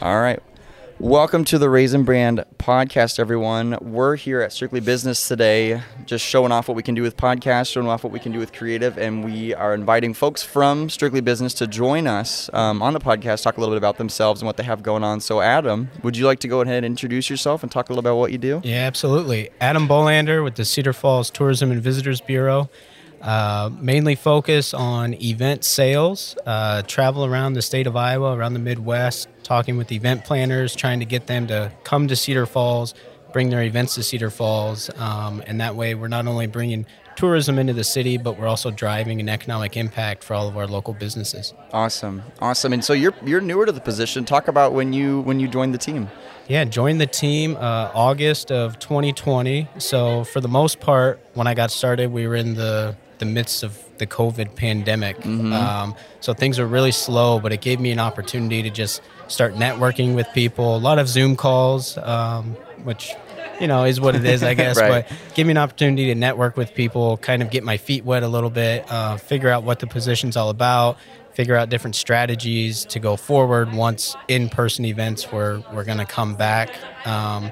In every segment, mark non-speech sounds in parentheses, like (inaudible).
All right. Welcome to the Raisin Brand podcast, everyone. We're here at Strictly Business today, just showing off what we can do with podcasts, showing off what we can do with creative, and we are inviting folks from Strictly Business to join us um, on the podcast, talk a little bit about themselves and what they have going on. So, Adam, would you like to go ahead and introduce yourself and talk a little about what you do? Yeah, absolutely. Adam Bolander with the Cedar Falls Tourism and Visitors Bureau. Uh, mainly focus on event sales, uh, travel around the state of Iowa, around the Midwest, talking with event planners, trying to get them to come to Cedar Falls, bring their events to Cedar Falls, um, and that way we're not only bringing tourism into the city, but we're also driving an economic impact for all of our local businesses. Awesome, awesome. And so you're you're newer to the position. Talk about when you when you joined the team. Yeah, joined the team uh, August of 2020. So for the most part, when I got started, we were in the the midst of the COVID pandemic. Mm-hmm. Um, so things were really slow, but it gave me an opportunity to just start networking with people. A lot of Zoom calls, um, which you know is what it is, I (laughs) guess. right. But give me an opportunity to network with people, kind of get my feet wet a little bit, uh, figure out what the position's all about, figure out different strategies to go forward once in-person events were were going to come back. Um,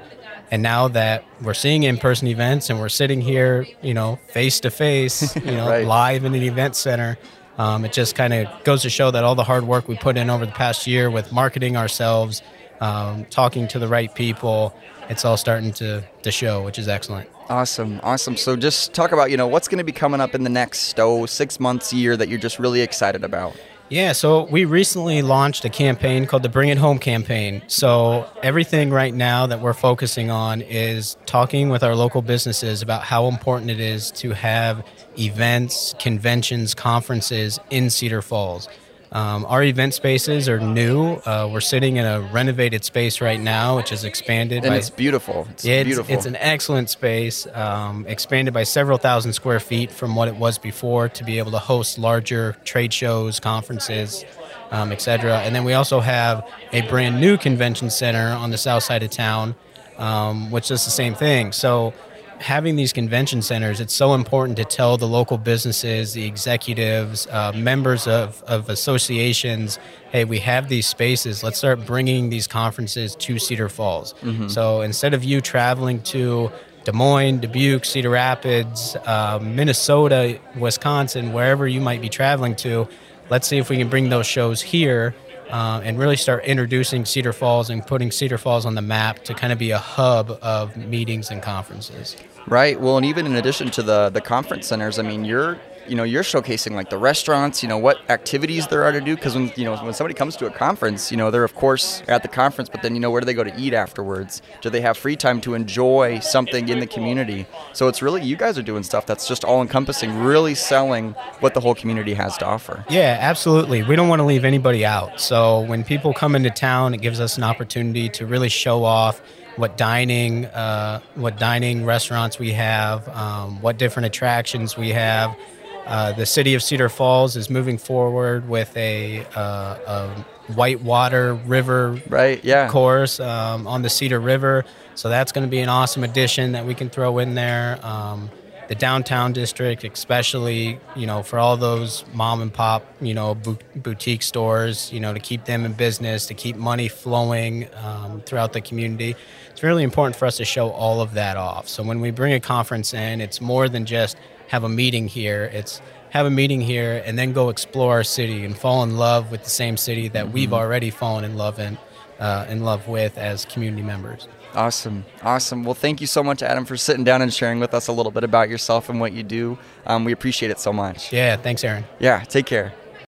and now that we're seeing in-person events and we're sitting here, you know, face to face, (laughs) you know, right. live in an event center, um, it just kind of goes to show that all the hard work we put in over the past year with marketing ourselves, um, talking to the right people, it's all starting to, to show, which is excellent. Awesome, awesome. So just talk about, you know, what's going to be coming up in the next, oh, six months, year that you're just really excited about. Yeah, so we recently launched a campaign called the Bring It Home campaign. So everything right now that we're focusing on is talking with our local businesses about how important it is to have events, conventions, conferences in Cedar Falls. Um, our event spaces are new. Uh, we're sitting in a renovated space right now, which is expanded. And by, it's beautiful. It's yeah, beautiful. It's, an excellent space, um, expanded by several thousand square feet from what it was before to be able to host larger trade shows, conferences, um, etc. And then we also have a brand new convention center on the south side of town, um, which is the same thing. So having these convention centers, it's so important to tell the local businesses, the executives, uh, members of, of associations, hey, we have these spaces. Let's start bringing these conferences to Cedar Falls. Mm-hmm. So instead of you traveling to Des Moines, Dubuque, Cedar Rapids, uh, Minnesota, Wisconsin, wherever you might be traveling to, let's see if we can bring those shows here uh, and really start introducing Cedar Falls and putting Cedar Falls on the map to kind of be a hub of meetings and conferences. Right. Well, and even in addition to the the conference centers, I mean, you're you know you're showcasing like the restaurants you know what activities there are to do because when you know when somebody comes to a conference you know they're of course at the conference but then you know where do they go to eat afterwards? Do they have free time to enjoy something in the community? So it's really you guys are doing stuff that's just all encompassing really selling what the whole community has to offer. Yeah absolutely. We don't want to leave anybody out. So when people come into town it gives us an opportunity to really show off what dining, uh, what dining restaurants we have, um, what different attractions we have, uh, the city of Cedar Falls is moving forward with a, uh, a whitewater river right, yeah. course um, on the Cedar River. So that's going to be an awesome addition that we can throw in there. Um, the downtown district, especially, you know, for all those mom and pop, you know, boutique stores, you know, to keep them in business, to keep money flowing um, throughout the community. It's really important for us to show all of that off. So when we bring a conference in, it's more than just – have a meeting here. It's have a meeting here and then go explore our city and fall in love with the same city that mm-hmm. we've already fallen in love in, uh, in love with as community members. Awesome, awesome. Well, thank you so much, Adam, for sitting down and sharing with us a little bit about yourself and what you do. Um, we appreciate it so much. Yeah, thanks, Aaron. Yeah, take care.